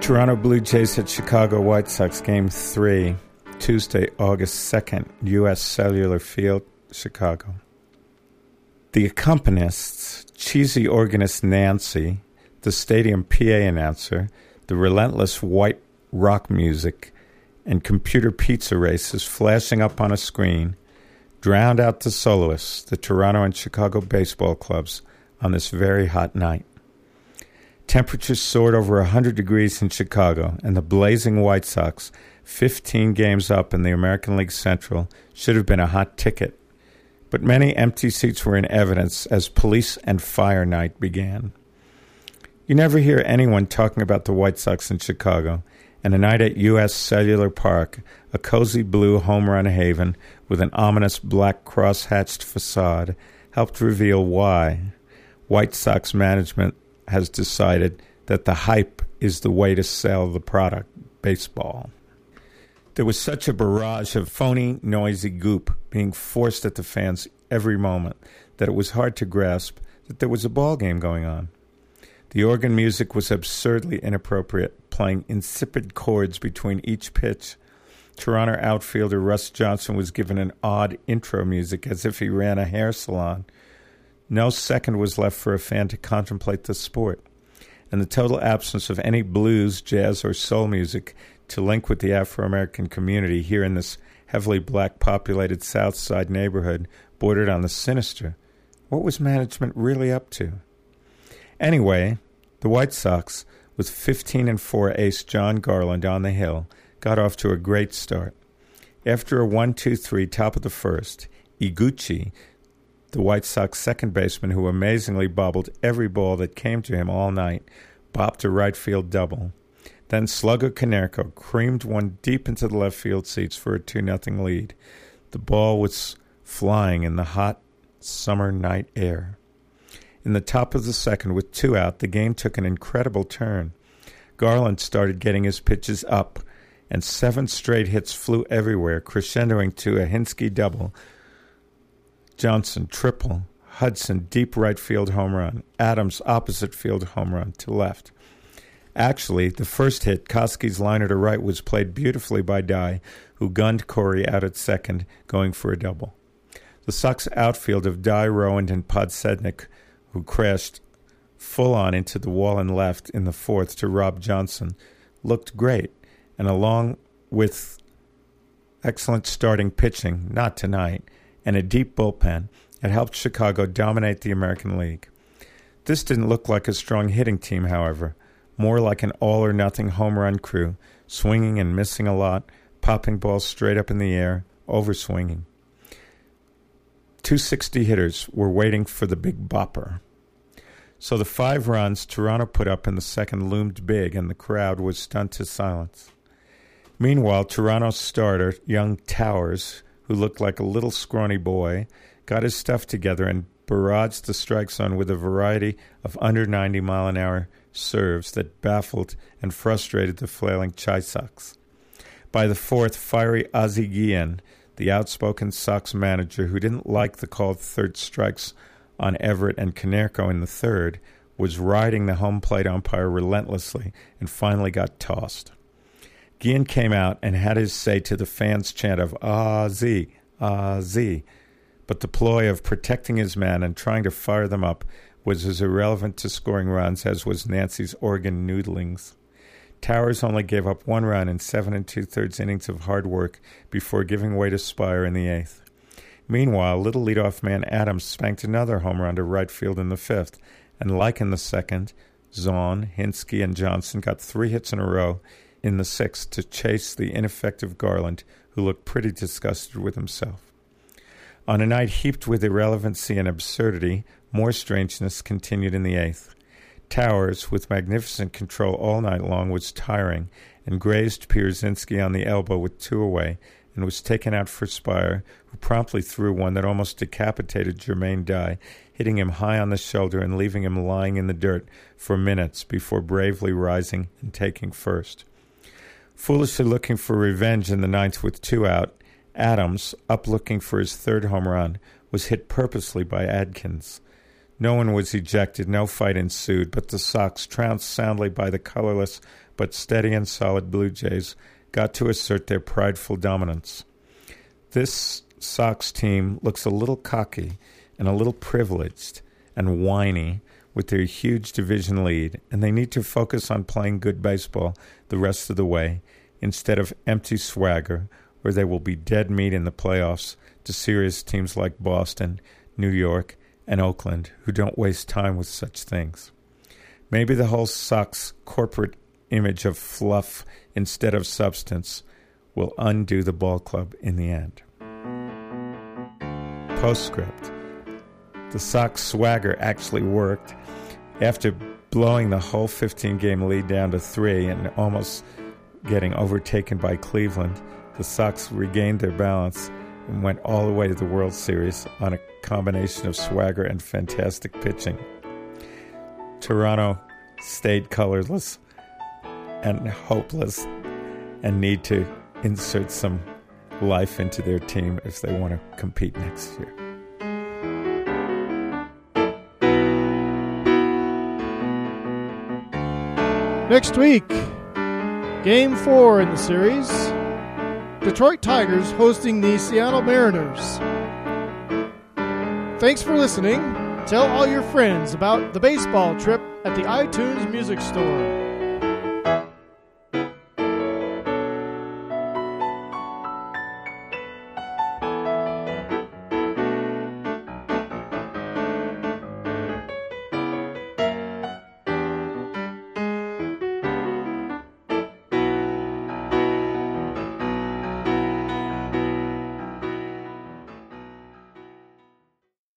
Toronto Blue Jays at Chicago White Sox Game 3, Tuesday, August 2nd, U.S. Cellular Field, Chicago. The accompanists, cheesy organist Nancy, the stadium PA announcer, the relentless white rock music, and computer pizza races flashing up on a screen drowned out the soloists, the Toronto and Chicago baseball clubs, on this very hot night. Temperatures soared over 100 degrees in Chicago, and the blazing White Sox, 15 games up in the American League Central, should have been a hot ticket. But many empty seats were in evidence as police and fire night began. You never hear anyone talking about the White Sox in Chicago, and a night at U.S. Cellular Park, a cozy blue home run haven with an ominous black cross hatched facade, helped reveal why White Sox management has decided that the hype is the way to sell the product, baseball. There was such a barrage of phony, noisy goop being forced at the fans every moment that it was hard to grasp that there was a ball game going on. The organ music was absurdly inappropriate, playing insipid chords between each pitch. Toronto outfielder Russ Johnson was given an odd intro music as if he ran a hair salon no second was left for a fan to contemplate the sport, and the total absence of any blues, jazz, or soul music to link with the Afro American community here in this heavily black populated South Side neighborhood bordered on the sinister. What was management really up to? Anyway, the White Sox, with 15 and 4 ace Jon Garland on the hill, got off to a great start. After a 1 2 3 top of the first, Iguchi the White Sox second baseman, who amazingly bobbled every ball that came to him all night, bopped a right field double. Then slugger Konerko creamed one deep into the left field seats for a 2 0 lead. The ball was flying in the hot summer night air. In the top of the second, with two out, the game took an incredible turn. Garland started getting his pitches up, and seven straight hits flew everywhere, crescendoing to a Hinske double Johnson triple, Hudson deep right field home run, Adams opposite field home run to left. Actually, the first hit, Koskie's liner to right, was played beautifully by Dye, who gunned Corey out at second, going for a double. The Sox outfield of Dye, Rowand, and Podsednik, who crashed full on into the wall and left in the fourth to Rob Johnson, looked great, and along with excellent starting pitching, not tonight, and a deep bullpen had helped Chicago dominate the American League. This didn't look like a strong hitting team, however, more like an all or nothing home run crew, swinging and missing a lot, popping balls straight up in the air, overswinging. 260 hitters were waiting for the big bopper. So the five runs Toronto put up in the second loomed big, and the crowd was stunned to silence. Meanwhile, Toronto's starter, young Towers, who looked like a little scrawny boy, got his stuff together and barraged the strike zone with a variety of under 90 mile an hour serves that baffled and frustrated the flailing Chi Sox. By the fourth, fiery Ozzie Guillen, the outspoken Sox manager who didn't like the called third strikes on Everett and Konerko in the third, was riding the home plate umpire relentlessly and finally got tossed. Guillen came out and had his say to the fans' chant of Ah Z, Ah Z. But the ploy of protecting his man and trying to fire them up was as irrelevant to scoring runs as was Nancy's organ noodlings. Towers only gave up one run in seven and two thirds innings of hard work before giving way to Speier in the eighth. Meanwhile, little leadoff man Adams spanked another home run to right field in the fifth, and like in the second, Zaun, Hinske, and Johnson got three hits in a row in the sixth to chase the ineffective Garland, who looked pretty disgusted with himself. On a night heaped with irrelevancy and absurdity, more strangeness continued in the eighth. Towers, with magnificent control all night long, was tiring, and grazed Pierzynski on the elbow with two away and was taken out for Speier, who promptly threw one that almost decapitated Jermaine Dye, hitting him high on the shoulder and leaving him lying in the dirt for minutes before bravely rising and taking first. Foolishly looking for revenge in the ninth with two out, Adams, up looking for his third home run, was hit purposely by Adkins. No one was ejected, no fight ensued, but the Sox, trounced soundly by the colorless but steady and solid Blue Jays, got to assert their prideful dominance. This Sox team looks a little cocky and a little privileged and whiny with their huge division lead, and they need to focus on playing good baseball the rest of the way instead of empty swagger, or they will be dead meat in the playoffs to serious teams like Boston, New York, and Oakland, who don't waste time with such things. Maybe the whole Sox corporate image of fluff instead of substance will undo the ball club in the end. Postscript The Sox swagger actually worked. After blowing the whole 15 game lead down to three and almost getting overtaken by Cleveland, the Sox regained their balance and went all the way to the World Series on a combination of swagger and fantastic pitching. Toronto stayed colorless and hopeless and need to insert some life into their team if they want to compete next year. Next week, game four in the series Detroit Tigers hosting the Seattle Mariners. Thanks for listening. Tell all your friends about the baseball trip at the iTunes Music Store.